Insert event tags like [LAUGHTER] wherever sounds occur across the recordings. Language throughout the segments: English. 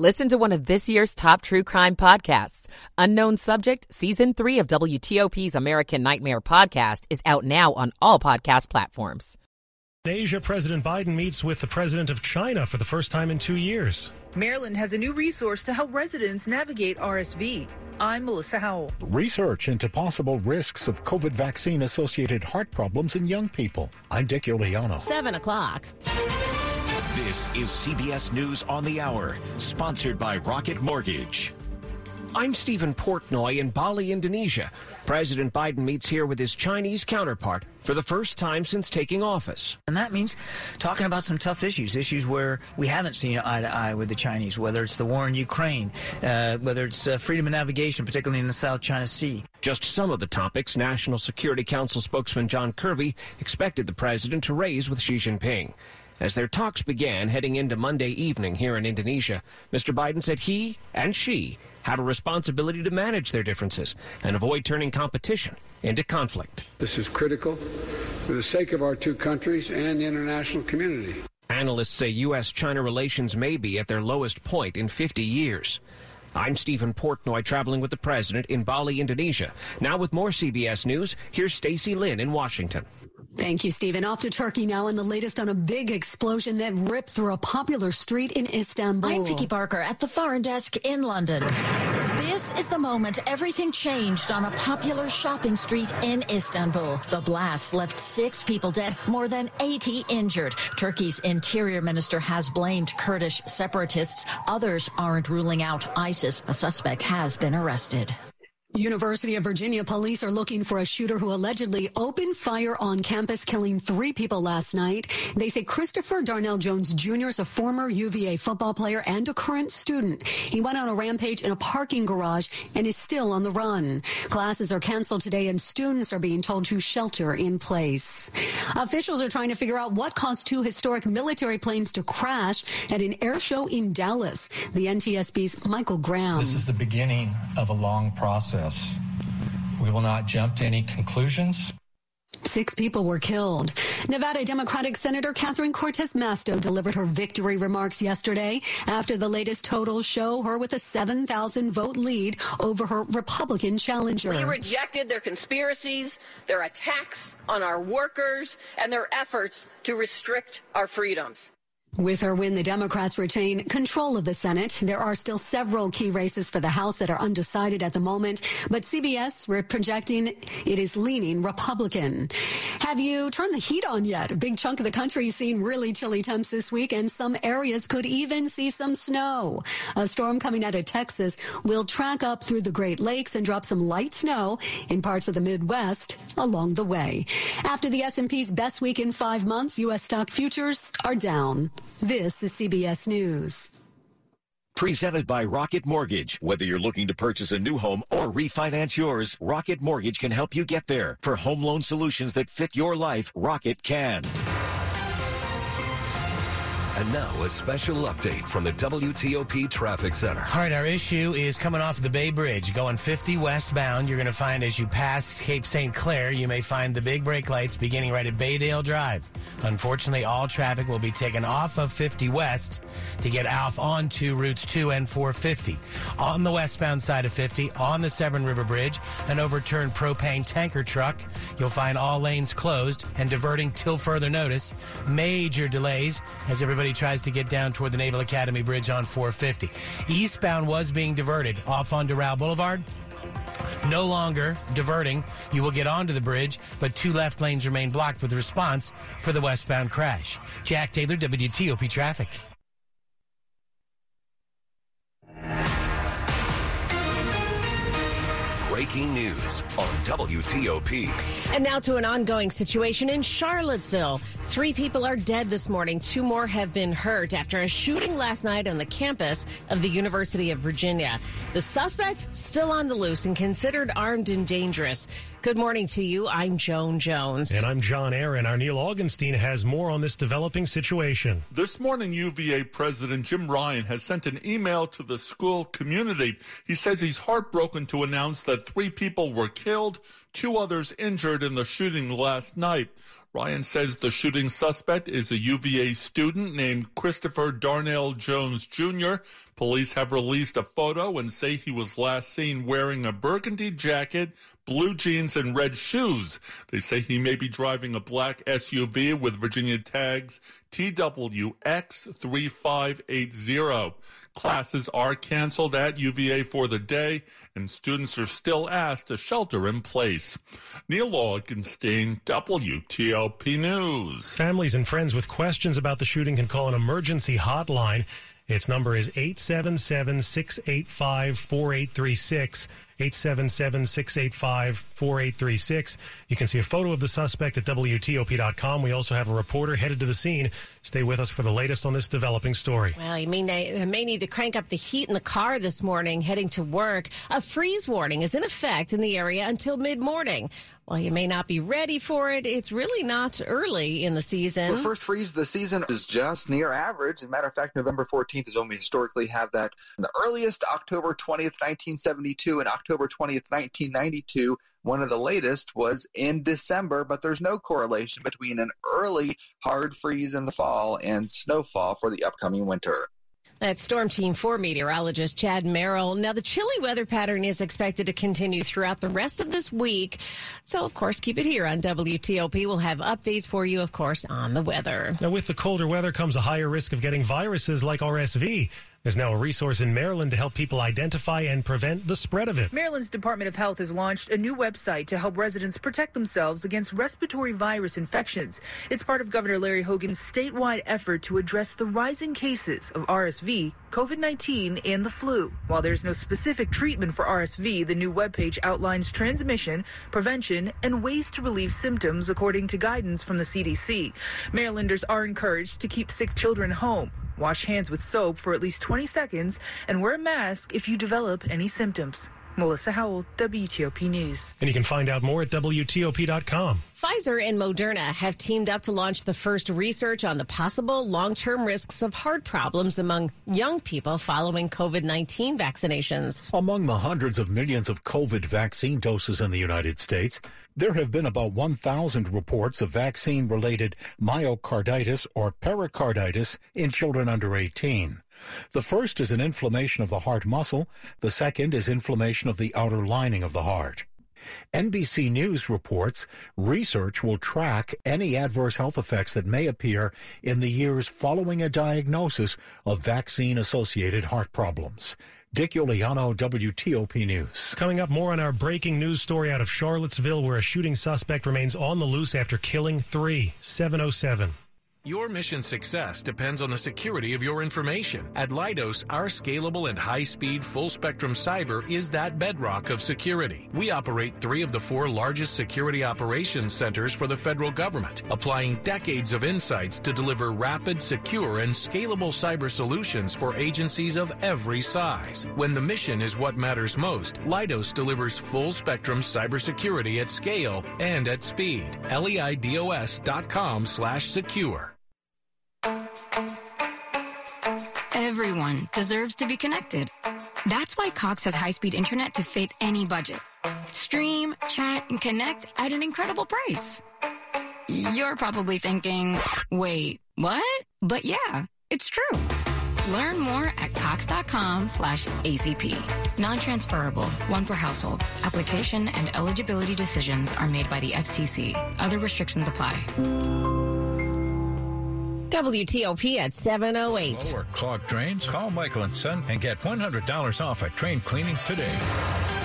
Listen to one of this year's top true crime podcasts. Unknown Subject, Season 3 of WTOP's American Nightmare podcast is out now on all podcast platforms. In Asia, President Biden meets with the president of China for the first time in two years. Maryland has a new resource to help residents navigate RSV. I'm Melissa Howell. Research into possible risks of COVID vaccine associated heart problems in young people. I'm Dick Uliano. 7 o'clock. This is CBS News on the Hour, sponsored by Rocket Mortgage. I'm Stephen Portnoy in Bali, Indonesia. President Biden meets here with his Chinese counterpart for the first time since taking office. And that means talking about some tough issues, issues where we haven't seen eye to eye with the Chinese, whether it's the war in Ukraine, uh, whether it's uh, freedom of navigation, particularly in the South China Sea. Just some of the topics National Security Council spokesman John Kirby expected the president to raise with Xi Jinping. As their talks began heading into Monday evening here in Indonesia, Mr. Biden said he and Xi have a responsibility to manage their differences and avoid turning competition into conflict. This is critical for the sake of our two countries and the international community. Analysts say U.S. China relations may be at their lowest point in 50 years. I'm Stephen Portnoy traveling with the president in Bali, Indonesia. Now with more CBS News, here's Stacy Lynn in Washington. Thank you, Stephen. Off to Turkey now and the latest on a big explosion that ripped through a popular street in Istanbul. I'm Vicky Barker at the Foreign Desk in London. This is the moment everything changed on a popular shopping street in Istanbul. The blast left six people dead, more than 80 injured. Turkey's interior minister has blamed Kurdish separatists. Others aren't ruling out ISIS. A suspect has been arrested. University of Virginia police are looking for a shooter who allegedly opened fire on campus, killing three people last night. They say Christopher Darnell Jones Jr. is a former UVA football player and a current student. He went on a rampage in a parking garage and is still on the run. Classes are canceled today and students are being told to shelter in place. Officials are trying to figure out what caused two historic military planes to crash at an air show in Dallas. The NTSB's Michael Graham. This is the beginning of a long process. We will not jump to any conclusions. Six people were killed. Nevada Democratic Senator Catherine Cortez Masto delivered her victory remarks yesterday after the latest totals show her with a 7,000 vote lead over her Republican challenger. We rejected their conspiracies, their attacks on our workers, and their efforts to restrict our freedoms. With her win, the Democrats retain control of the Senate. There are still several key races for the House that are undecided at the moment, but CBS, we're projecting it is leaning Republican. Have you turned the heat on yet? A big chunk of the country is seeing really chilly temps this week, and some areas could even see some snow. A storm coming out of Texas will track up through the Great Lakes and drop some light snow in parts of the Midwest along the way. After the S&P's best week in five months, U.S. stock futures are down. This is CBS News. Presented by Rocket Mortgage. Whether you're looking to purchase a new home or refinance yours, Rocket Mortgage can help you get there. For home loan solutions that fit your life, Rocket can. And now a special update from the WTOP Traffic Center. All right, our issue is coming off the Bay Bridge, going 50 westbound. You're going to find as you pass Cape St. Clair, you may find the big brake lights beginning right at Baydale Drive. Unfortunately, all traffic will be taken off of 50 west to get off onto routes 2 and 450. On the westbound side of 50, on the Severn River Bridge, an overturned propane tanker truck. You'll find all lanes closed and diverting till further notice. Major delays as everybody tries to get down toward the Naval Academy Bridge on 450. Eastbound was being diverted off on Doral Boulevard. No longer diverting. You will get onto the bridge, but two left lanes remain blocked with response for the westbound crash. Jack Taylor, WTOP Traffic. Breaking news on WTOP. And now to an ongoing situation in Charlottesville. Three people are dead this morning. Two more have been hurt after a shooting last night on the campus of the University of Virginia. The suspect still on the loose and considered armed and dangerous. Good morning to you. I'm Joan Jones. And I'm John Aaron. Our Neil Augenstein has more on this developing situation. This morning, UVA President Jim Ryan has sent an email to the school community. He says he's heartbroken to announce that three people were killed, two others injured in the shooting last night. Ryan says the shooting suspect is a UVA student named Christopher Darnell Jones Jr. Police have released a photo and say he was last seen wearing a burgundy jacket, blue jeans, and red shoes. They say he may be driving a black SUV with Virginia tags TWX3580. Classes are canceled at UVA for the day, and students are still asked to shelter in place. Neil Augenstein, WTOP News. Families and friends with questions about the shooting can call an emergency hotline. Its number is 877 685 4836. 877 685 4836. You can see a photo of the suspect at WTOP.com. We also have a reporter headed to the scene. Stay with us for the latest on this developing story. Well, you may, may need to crank up the heat in the car this morning heading to work. A freeze warning is in effect in the area until mid morning. While you may not be ready for it, it's really not early in the season. The first freeze of the season is just near average. As a matter of fact, November 14th is when we historically have that. The earliest, October 20th, 1972, and October 20th, 1992. One of the latest was in December, but there's no correlation between an early hard freeze in the fall and snowfall for the upcoming winter. That's Storm Team 4 meteorologist Chad Merrill. Now, the chilly weather pattern is expected to continue throughout the rest of this week. So, of course, keep it here on WTOP. We'll have updates for you, of course, on the weather. Now, with the colder weather comes a higher risk of getting viruses like RSV. There's now a resource in Maryland to help people identify and prevent the spread of it. Maryland's Department of Health has launched a new website to help residents protect themselves against respiratory virus infections. It's part of Governor Larry Hogan's statewide effort to address the rising cases of RSV, COVID 19, and the flu. While there's no specific treatment for RSV, the new webpage outlines transmission, prevention, and ways to relieve symptoms according to guidance from the CDC. Marylanders are encouraged to keep sick children home. Wash hands with soap for at least 20 seconds and wear a mask if you develop any symptoms. Melissa Howell, WTOP News. And you can find out more at WTOP.com. Pfizer and Moderna have teamed up to launch the first research on the possible long term risks of heart problems among young people following COVID 19 vaccinations. Among the hundreds of millions of COVID vaccine doses in the United States, there have been about 1,000 reports of vaccine related myocarditis or pericarditis in children under 18. The first is an inflammation of the heart muscle. The second is inflammation of the outer lining of the heart. NBC News reports research will track any adverse health effects that may appear in the years following a diagnosis of vaccine associated heart problems. Dick Uliano, WTOP News. Coming up more on our breaking news story out of Charlottesville, where a shooting suspect remains on the loose after killing three. 707. Your mission success depends on the security of your information. At Leidos, our scalable and high-speed full-spectrum cyber is that bedrock of security. We operate three of the four largest security operations centers for the federal government, applying decades of insights to deliver rapid, secure, and scalable cyber solutions for agencies of every size. When the mission is what matters most, Leidos delivers full-spectrum cybersecurity at scale and at speed. leidos.com slash secure. Everyone deserves to be connected. That's why Cox has high speed internet to fit any budget. Stream, chat, and connect at an incredible price. You're probably thinking, wait, what? But yeah, it's true. Learn more at cox.com slash ACP. Non-transferable, one per household. Application and eligibility decisions are made by the FCC. Other restrictions apply. WTOP at 708. Slow or clogged drains? Call Michael and Son and get $100 off at train cleaning today.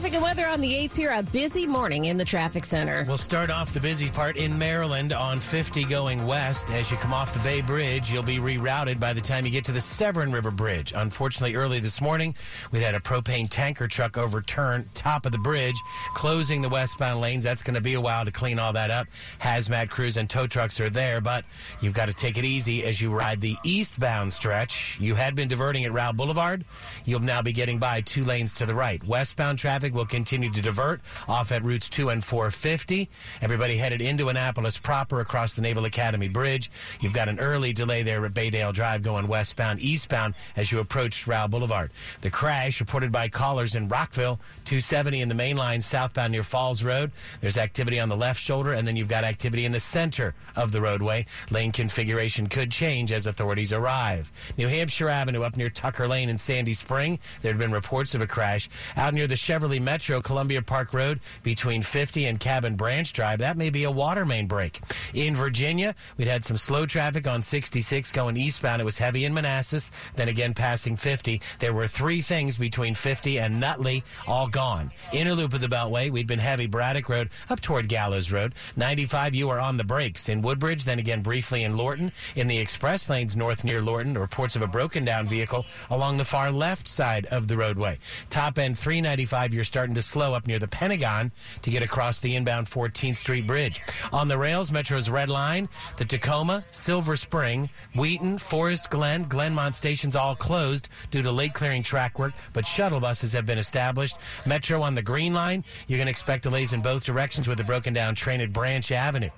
Traffic and weather on the 8s here. A busy morning in the traffic center. We'll start off the busy part in Maryland on 50 going west. As you come off the Bay Bridge, you'll be rerouted by the time you get to the Severn River Bridge. Unfortunately, early this morning, we had a propane tanker truck overturn top of the bridge, closing the westbound lanes. That's going to be a while to clean all that up. Hazmat crews and tow trucks are there, but you've got to take it easy as you ride the eastbound stretch. You had been diverting at Route Boulevard. You'll now be getting by two lanes to the right. Westbound traffic traffic will continue to divert off at routes 2 and 450. Everybody headed into Annapolis proper across the Naval Academy Bridge. You've got an early delay there at Baydale Drive going westbound, eastbound as you approach Rowe Boulevard. The crash reported by callers in Rockville, 270 in the main line southbound near Falls Road. There's activity on the left shoulder, and then you've got activity in the center of the roadway. Lane configuration could change as authorities arrive. New Hampshire Avenue up near Tucker Lane in Sandy Spring. There had been reports of a crash. Out near the Metro, Columbia Park Road, between 50 and Cabin Branch Drive. That may be a water main break. In Virginia, we'd had some slow traffic on 66 going eastbound. It was heavy in Manassas, then again passing 50. There were three things between 50 and Nutley, all gone. Inner loop of the Beltway, we'd been heavy Braddock Road up toward Gallows Road. 95, you are on the brakes in Woodbridge, then again briefly in Lorton. In the express lanes north near Lorton, reports of a broken down vehicle along the far left side of the roadway. Top end 395, you're starting to slow up near the Pentagon to get across the inbound 14th Street Bridge. On the rails, Metro's Red Line, the Tacoma, Silver Spring, Wheaton, Forest Glen, Glenmont stations all closed due to late clearing track work, but shuttle buses have been established. Metro on the Green Line, you can expect delays in both directions with a broken down train at Branch Avenue.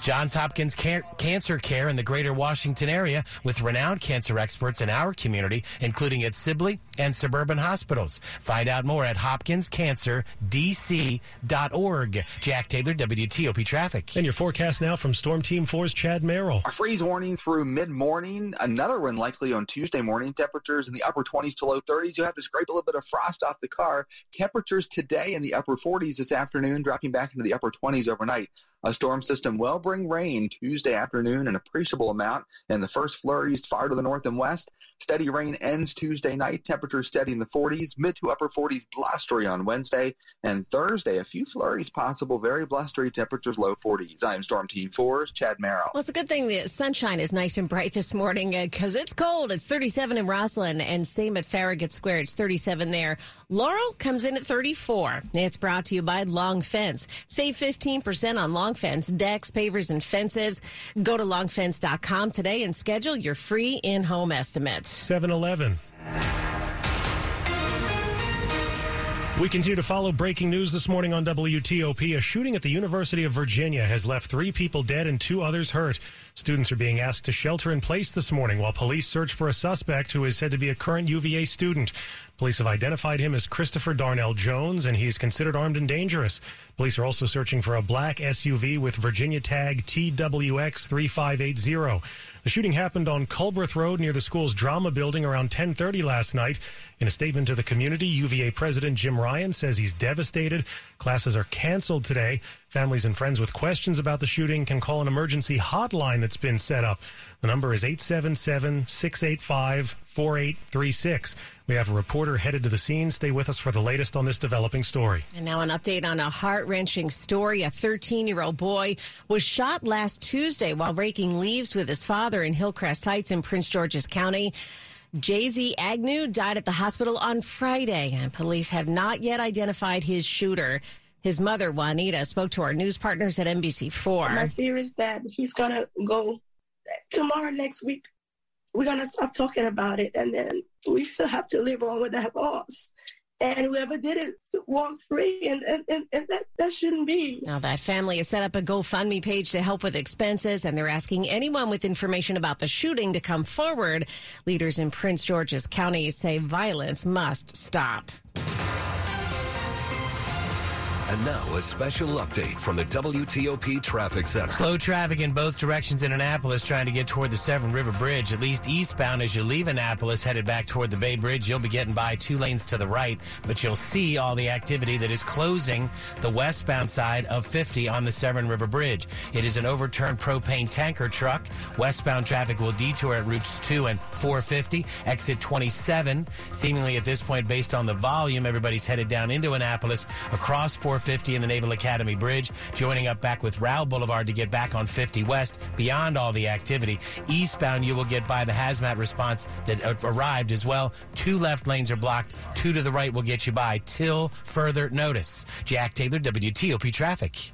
Johns Hopkins Care, Cancer Care in the greater Washington area with renowned cancer experts in our community, including at Sibley and suburban hospitals. Find out more at hopkinscancerdc.org. Jack Taylor, WTOP Traffic. And your forecast now from Storm Team 4's Chad Merrill. A freeze warning through mid-morning. Another one likely on Tuesday morning. Temperatures in the upper 20s to low 30s. You have to scrape a little bit of frost off the car. Temperatures today in the upper 40s this afternoon, dropping back into the upper 20s overnight. A storm system will bring rain Tuesday afternoon, an appreciable amount, and the first flurries far to the north and west. Steady rain ends Tuesday night. Temperatures steady in the 40s, mid to upper 40s, blustery on Wednesday. And Thursday, a few flurries possible, very blustery temperatures, low 40s. I'm Storm Team 4's Chad Merrill. Well, it's a good thing the sunshine is nice and bright this morning uh, because it's cold. It's 37 in Rosslyn and same at Farragut Square. It's 37 there. Laurel comes in at 34. It's brought to you by Long Fence. Save 15% on Long Fence, decks, pavers, and fences. Go to longfence.com today and schedule your free in-home estimate. 7 Eleven. We continue to follow breaking news this morning on WTOP. A shooting at the University of Virginia has left three people dead and two others hurt. Students are being asked to shelter in place this morning while police search for a suspect who is said to be a current UVA student. Police have identified him as Christopher Darnell Jones, and he is considered armed and dangerous. Police are also searching for a black SUV with Virginia tag TWX 3580. The shooting happened on Culbreth Road near the school's drama building around 10:30 last night. In a statement to the community, UVA President Jim Ryan says he's devastated. Classes are canceled today. Families and friends with questions about the shooting can call an emergency hotline that's been set up. The number is 877-685-4836. We have a reporter headed to the scene. Stay with us for the latest on this developing story. And now an update on a heart-wrenching story. A 13-year-old boy was shot last Tuesday while raking leaves with his father in Hillcrest Heights in Prince George's County. Jay-Z Agnew died at the hospital on Friday, and police have not yet identified his shooter. His mother, Juanita, spoke to our news partners at NBC4. My fear is that he's going to go tomorrow, next week. We're going to stop talking about it, and then we still have to live on with that loss. And whoever did it walk free, and, and, and, and that, that shouldn't be. Now, that family has set up a GoFundMe page to help with expenses, and they're asking anyone with information about the shooting to come forward. Leaders in Prince George's County say violence must stop. And now a special update from the WTOP Traffic Center. Slow traffic in both directions in Annapolis trying to get toward the Severn River Bridge, at least eastbound as you leave Annapolis, headed back toward the Bay Bridge. You'll be getting by two lanes to the right, but you'll see all the activity that is closing the westbound side of 50 on the Severn River Bridge. It is an overturned propane tanker truck. Westbound traffic will detour at routes 2 and 450, exit 27. Seemingly at this point, based on the volume, everybody's headed down into Annapolis across 450 in the Naval Academy Bridge, joining up back with Rowe Boulevard to get back on 50 West beyond all the activity. Eastbound, you will get by the hazmat response that arrived as well. Two left lanes are blocked. Two to the right will get you by till further notice. Jack Taylor, WTOP Traffic.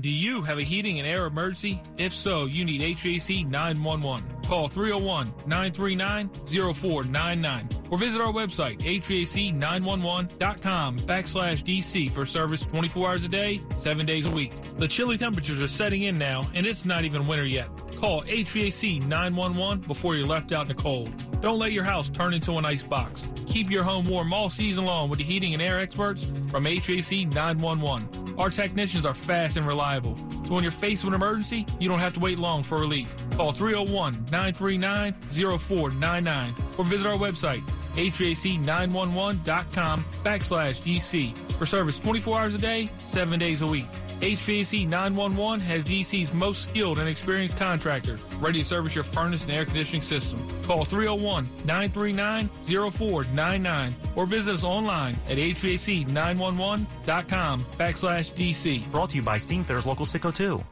Do you have a heating and air emergency? If so, you need HVAC 911. call 301 939 0499 or visit our website, HVAC911.com backslash DC for service 24 hours a day, 7 days a week. The chilly temperatures are setting in now, and it's not even winter yet. Call HVAC 911 before you're left out in the cold. Don't let your house turn into an ice box. Keep your home warm all season long with the heating and air experts from HVAC 911. Our technicians are fast and reliable, so when you're faced with an emergency, you don't have to wait long for relief. Call 301 939 0499 or visit our website, HVAC911.com backslash DC for service 24 hours a day, 7 days a week. HVAC 911 has DC's most skilled and experienced contractors ready to service your furnace and air conditioning system. Call 301 939 0499 or visit us online at HVAC911.com backslash DC. Brought to you by Steamfitters Local 602.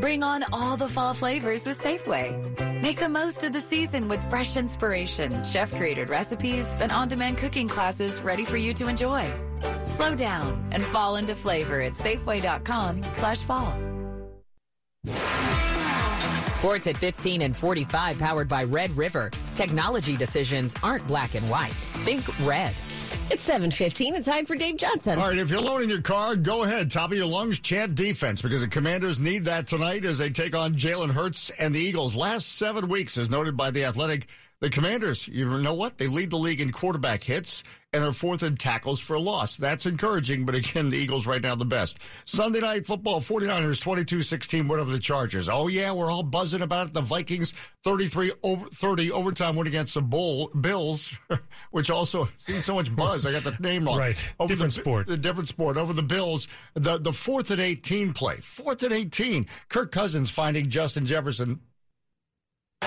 Bring on all the fall flavors with Safeway. Make the most of the season with fresh inspiration, chef created recipes, and on demand cooking classes ready for you to enjoy. Slow down and fall into flavor at Safeway.com slash fall. Sports at 15 and 45 powered by Red River. Technology decisions aren't black and white. Think red. It's 7.15. It's time for Dave Johnson. All right, if you're alone in your car, go ahead. Top of your lungs, chant defense because the Commanders need that tonight as they take on Jalen Hurts and the Eagles. Last seven weeks, as noted by The Athletic, the Commanders, you know what? They lead the league in quarterback hits and are fourth in tackles for loss. That's encouraging, but again, the Eagles right now the best. Sunday night football, 49ers 22-16 win over the Chargers. Oh yeah, we're all buzzing about it. The Vikings 33 over 30 overtime win against the Bull Bills, [LAUGHS] which also seems so much buzz. I got the name wrong. Right. Over different the, sport. The different sport over the Bills. The the fourth and 18 play. Fourth and 18. Kirk Cousins finding Justin Jefferson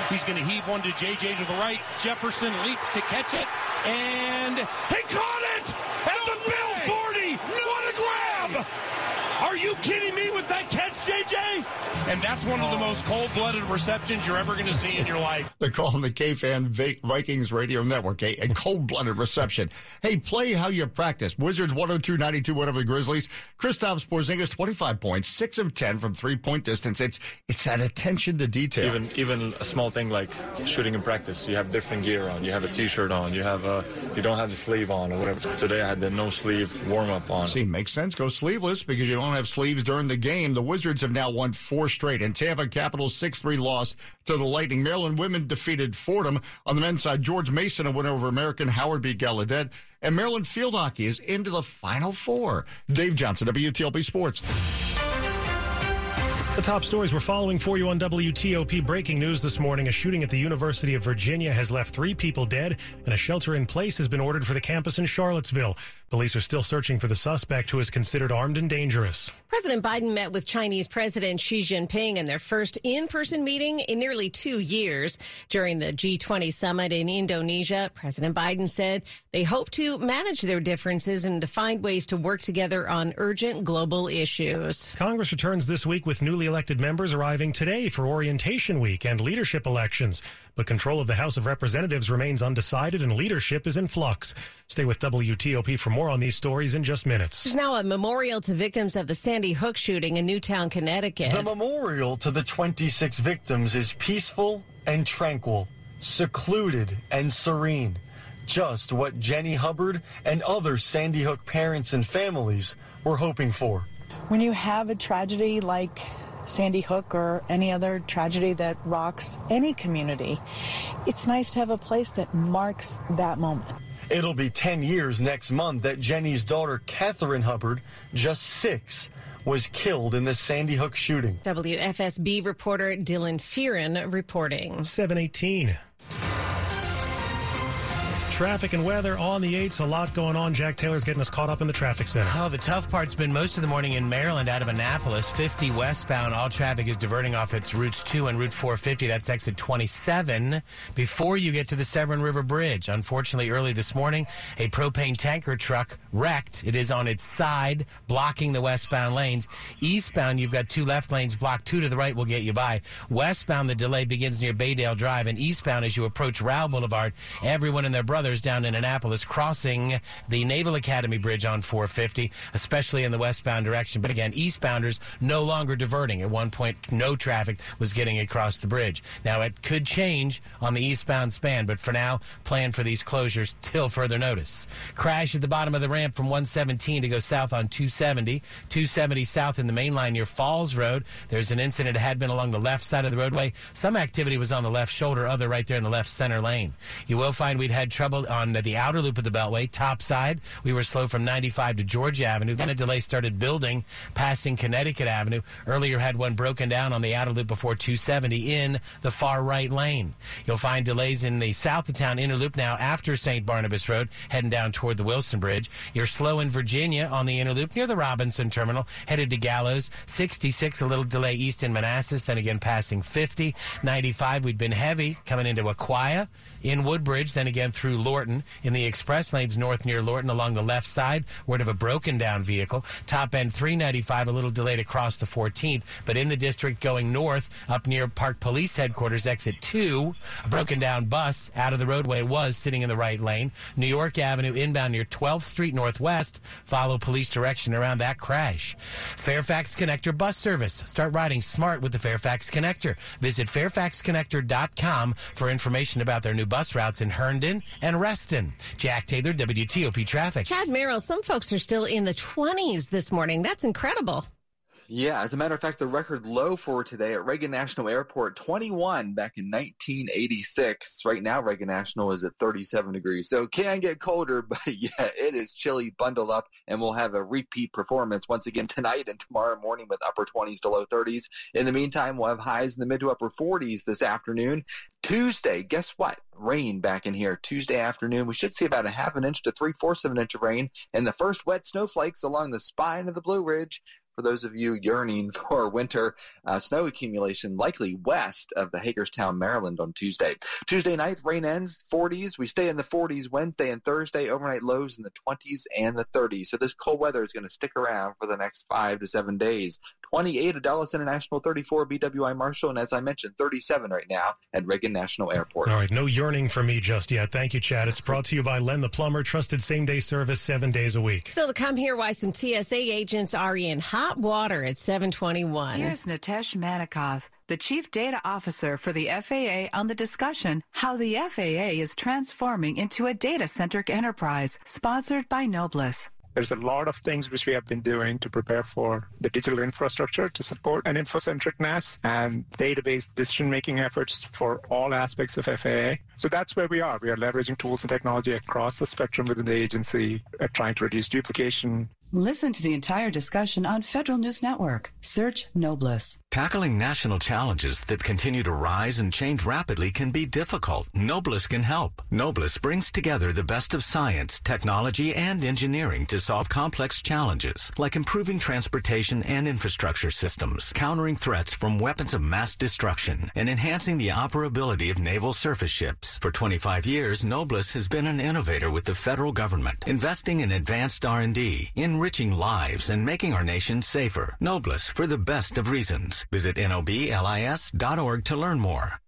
He's going to heave one to JJ to the right. Jefferson leaps to catch it, and he caught it at no the way. Bills 40. No what a grab! Are you kidding me with that catch? And that's one of the most cold-blooded receptions you're ever going to see in your life. They're calling the K-Fan Vikings Radio Network a, a cold-blooded reception. Hey, play how you practice. Wizards 102-92 whatever the Grizzlies. Kristaps Porzingis 25 points, 6 of 10 from three-point distance. It's it's that attention to detail. Even even a small thing like shooting in practice. You have different gear on. You have a t-shirt on. You have a you don't have the sleeve on or whatever. Today I had the no sleeve warm-up on. See, makes sense. Go sleeveless because you don't have sleeves during the game. The Wizards have now won four straight. And Tampa Capitals 6-3 loss to the Lightning. Maryland women defeated Fordham. On the men's side, George Mason a win over American. Howard beat Gallaudet. And Maryland field hockey is into the Final Four. Dave Johnson, WTOP Sports. The top stories we're following for you on WTOP. Breaking news this morning. A shooting at the University of Virginia has left three people dead, and a shelter in place has been ordered for the campus in Charlottesville. Police are still searching for the suspect who is considered armed and dangerous. President Biden met with Chinese President Xi Jinping in their first in person meeting in nearly two years. During the G20 summit in Indonesia, President Biden said they hope to manage their differences and to find ways to work together on urgent global issues. Congress returns this week with newly elected members arriving today for orientation week and leadership elections. But control of the House of Representatives remains undecided and leadership is in flux. Stay with WTOP for more on these stories in just minutes. There's now a memorial to victims of the Sandy Hook shooting in Newtown, Connecticut. The memorial to the 26 victims is peaceful and tranquil, secluded and serene. Just what Jenny Hubbard and other Sandy Hook parents and families were hoping for. When you have a tragedy like Sandy Hook or any other tragedy that rocks any community, it's nice to have a place that marks that moment. It'll be 10 years next month that Jenny's daughter, Catherine Hubbard, just six, was killed in the Sandy Hook shooting. WFSB reporter Dylan Fearon reporting. 718. Traffic and weather on the 8s. A lot going on. Jack Taylor's getting us caught up in the traffic center. Oh, the tough part's been most of the morning in Maryland out of Annapolis. 50 westbound. All traffic is diverting off its routes 2 and Route 450. That's exit 27 before you get to the Severn River Bridge. Unfortunately, early this morning, a propane tanker truck wrecked. It is on its side, blocking the westbound lanes. Eastbound, you've got two left lanes blocked. Two to the right will get you by. Westbound, the delay begins near Baydale Drive. And eastbound, as you approach Rowe Boulevard, everyone and their brother down in Annapolis crossing the Naval Academy Bridge on 450, especially in the westbound direction. But again, eastbounders no longer diverting. At one point, no traffic was getting across the bridge. Now, it could change on the eastbound span, but for now, plan for these closures till further notice. Crash at the bottom of the ramp from 117 to go south on 270. 270 south in the main line near Falls Road. There's an incident that had been along the left side of the roadway. Some activity was on the left shoulder, other right there in the left center lane. You will find we'd had trouble on the outer loop of the Beltway, top side. We were slow from 95 to Georgia Avenue. Then a delay started building, passing Connecticut Avenue. Earlier had one broken down on the outer loop before 270 in the far right lane. You'll find delays in the south of town inner loop now after St. Barnabas Road, heading down toward the Wilson Bridge. You're slow in Virginia on the inner loop near the Robinson Terminal, headed to Gallows. 66, a little delay east in Manassas, then again passing 50. 95, we'd been heavy coming into Aquia in Woodbridge, then again through Lorton in the express lanes north near Lorton along the left side, word of a broken down vehicle. Top end 395, a little delayed across the 14th, but in the district going north up near Park Police Headquarters, exit 2, a broken down bus out of the roadway was sitting in the right lane. New York Avenue inbound near 12th Street Northwest, follow police direction around that crash. Fairfax Connector bus service. Start riding smart with the Fairfax Connector. Visit fairfaxconnector.com for information about their new bus routes in Herndon and Reston. Jack Taylor, WTOP Traffic. Chad Merrill, some folks are still in the 20s this morning. That's incredible. Yeah, as a matter of fact, the record low for today at Reagan National Airport, 21 back in 1986. Right now, Reagan National is at 37 degrees. So it can get colder, [LAUGHS] but yeah, it is chilly. Bundle up, and we'll have a repeat performance once again tonight and tomorrow morning with upper 20s to low 30s. In the meantime, we'll have highs in the mid to upper 40s this afternoon. Tuesday, guess what? Rain back in here Tuesday afternoon. We should see about a half an inch to three fourths of an inch of rain and the first wet snowflakes along the spine of the Blue Ridge for those of you yearning [LAUGHS] for winter uh, snow accumulation, likely west of the Hagerstown, Maryland on Tuesday. Tuesday night, rain ends 40s. We stay in the 40s Wednesday and Thursday, overnight lows in the 20s and the 30s. So this cold weather is going to stick around for the next five to seven days. 28 at Dulles International, 34 BWI Marshall, and as I mentioned, 37 right now at Reagan National Airport. All right, no yearning for me just yet. Thank you, Chad. It's brought to you by Len the Plumber, trusted same day service seven days a week. Still to come here, why some TSA agents are in hot water at 721. Here's Natesh Manikoth, the Chief Data Officer for the FAA, on the discussion how the FAA is transforming into a data centric enterprise, sponsored by Noblis. There's a lot of things which we have been doing to prepare for the digital infrastructure to support an infocentric NAS and database decision making efforts for all aspects of FAA. So that's where we are. We are leveraging tools and technology across the spectrum within the agency, uh, trying to reduce duplication, Listen to the entire discussion on Federal News Network. Search Noblis. Tackling national challenges that continue to rise and change rapidly can be difficult. Noblis can help. Noblis brings together the best of science, technology, and engineering to solve complex challenges, like improving transportation and infrastructure systems, countering threats from weapons of mass destruction, and enhancing the operability of naval surface ships. For 25 years, Noblis has been an innovator with the federal government, investing in advanced R&D, enriching lives, and making our nation safer. Noblis for the best of reasons. Visit noblis.org to learn more.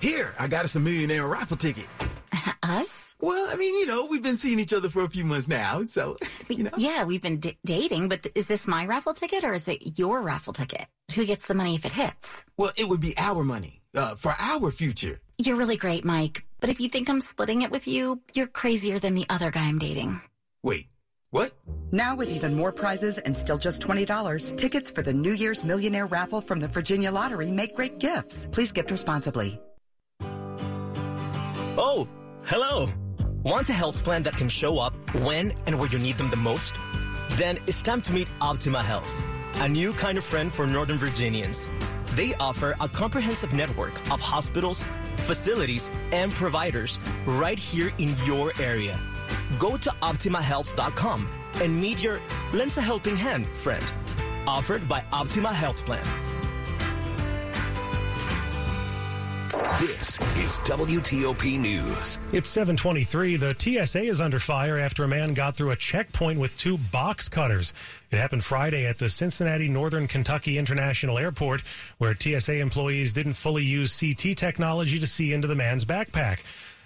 Here, I got us a millionaire raffle ticket. [LAUGHS] Us? Well, I mean, you know, we've been seeing each other for a few months now, so, [LAUGHS] you know. Yeah, we've been d- dating, but th- is this my raffle ticket or is it your raffle ticket? Who gets the money if it hits? Well, it would be our money, uh, for our future. You're really great, Mike, but if you think I'm splitting it with you, you're crazier than the other guy I'm dating. Wait, what? Now with even more prizes and still just $20, tickets for the New Year's Millionaire raffle from the Virginia Lottery make great gifts. Please gift responsibly. Oh, hello. Want a health plan that can show up when and where you need them the most? Then it's time to meet Optima Health, a new kind of friend for Northern Virginians. They offer a comprehensive network of hospitals, facilities, and providers right here in your area. Go to OptimaHealth.com and meet your lends a helping hand friend. Offered by Optima Health Plan. This is WTOP News. It's 723. The TSA is under fire after a man got through a checkpoint with two box cutters. It happened Friday at the Cincinnati Northern Kentucky International Airport, where TSA employees didn't fully use CT technology to see into the man's backpack.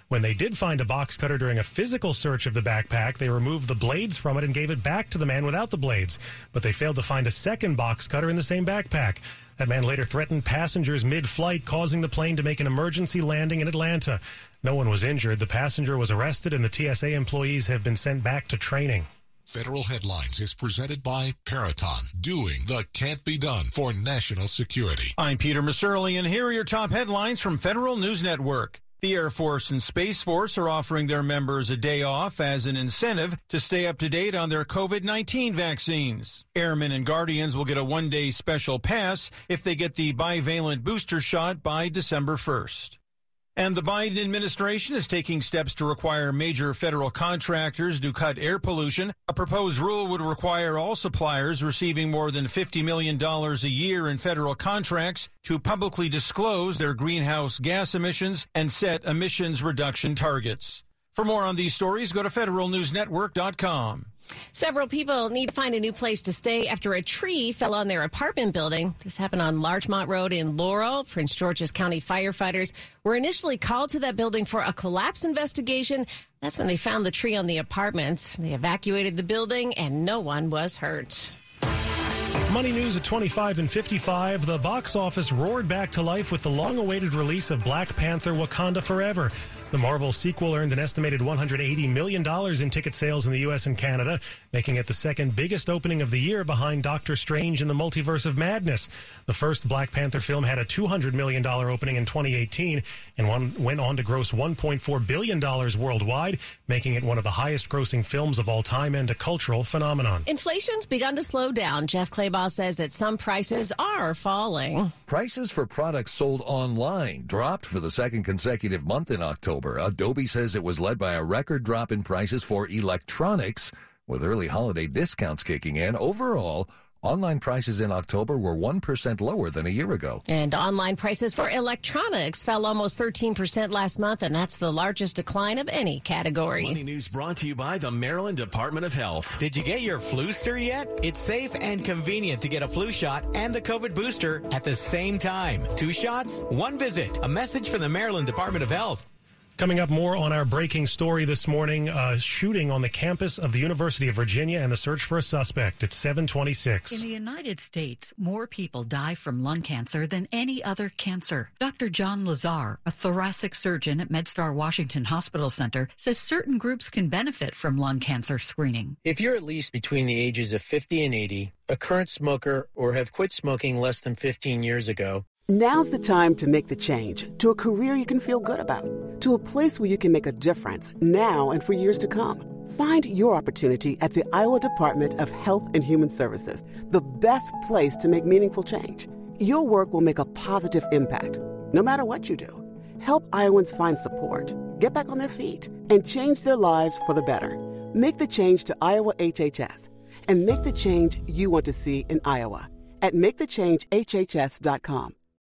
When they did find a box cutter during a physical search of the backpack, they removed the blades from it and gave it back to the man without the blades. But they failed to find a second box cutter in the same backpack. That man later threatened passengers mid flight, causing the plane to make an emergency landing in Atlanta. No one was injured. The passenger was arrested, and the TSA employees have been sent back to training. Federal Headlines is presented by Peraton, doing the can't be done for national security. I'm Peter Musurlian, and here are your top headlines from Federal News Network. The Air Force and Space Force are offering their members a day off as an incentive to stay up to date on their COVID 19 vaccines. Airmen and Guardians will get a one day special pass if they get the bivalent booster shot by December 1st. And the Biden administration is taking steps to require major federal contractors to cut air pollution. A proposed rule would require all suppliers receiving more than $50 million a year in federal contracts to publicly disclose their greenhouse gas emissions and set emissions reduction targets. For more on these stories, go to federalnewsnetwork.com. Several people need to find a new place to stay after a tree fell on their apartment building. This happened on Larchmont Road in Laurel. Prince George's County firefighters were initially called to that building for a collapse investigation. That's when they found the tree on the apartment. They evacuated the building and no one was hurt. Money news at 25 and 55. The box office roared back to life with the long awaited release of Black Panther Wakanda Forever. The Marvel sequel earned an estimated $180 million in ticket sales in the U.S. and Canada, making it the second biggest opening of the year behind Doctor Strange in the Multiverse of Madness. The first Black Panther film had a $200 million opening in 2018 and one went on to gross $1.4 billion worldwide, making it one of the highest grossing films of all time and a cultural phenomenon. Inflation's begun to slow down. Jeff Clabaugh says that some prices are falling. Prices for products sold online dropped for the second consecutive month in October. Adobe says it was led by a record drop in prices for electronics, with early holiday discounts kicking in. Overall, Online prices in October were 1% lower than a year ago. And online prices for electronics fell almost 13% last month, and that's the largest decline of any category. Money News brought to you by the Maryland Department of Health. Did you get your Fluster yet? It's safe and convenient to get a flu shot and the COVID booster at the same time. Two shots, one visit. A message from the Maryland Department of Health. Coming up more on our breaking story this morning, uh, shooting on the campus of the University of Virginia and the search for a suspect. at 726. In the United States, more people die from lung cancer than any other cancer. Dr. John Lazar, a thoracic surgeon at MedStar Washington Hospital Center, says certain groups can benefit from lung cancer screening. If you're at least between the ages of 50 and 80, a current smoker, or have quit smoking less than 15 years ago, Now's the time to make the change to a career you can feel good about, to a place where you can make a difference now and for years to come. Find your opportunity at the Iowa Department of Health and Human Services, the best place to make meaningful change. Your work will make a positive impact, no matter what you do. Help Iowans find support, get back on their feet, and change their lives for the better. Make the change to Iowa HHS and make the change you want to see in Iowa at makethechangehhs.com.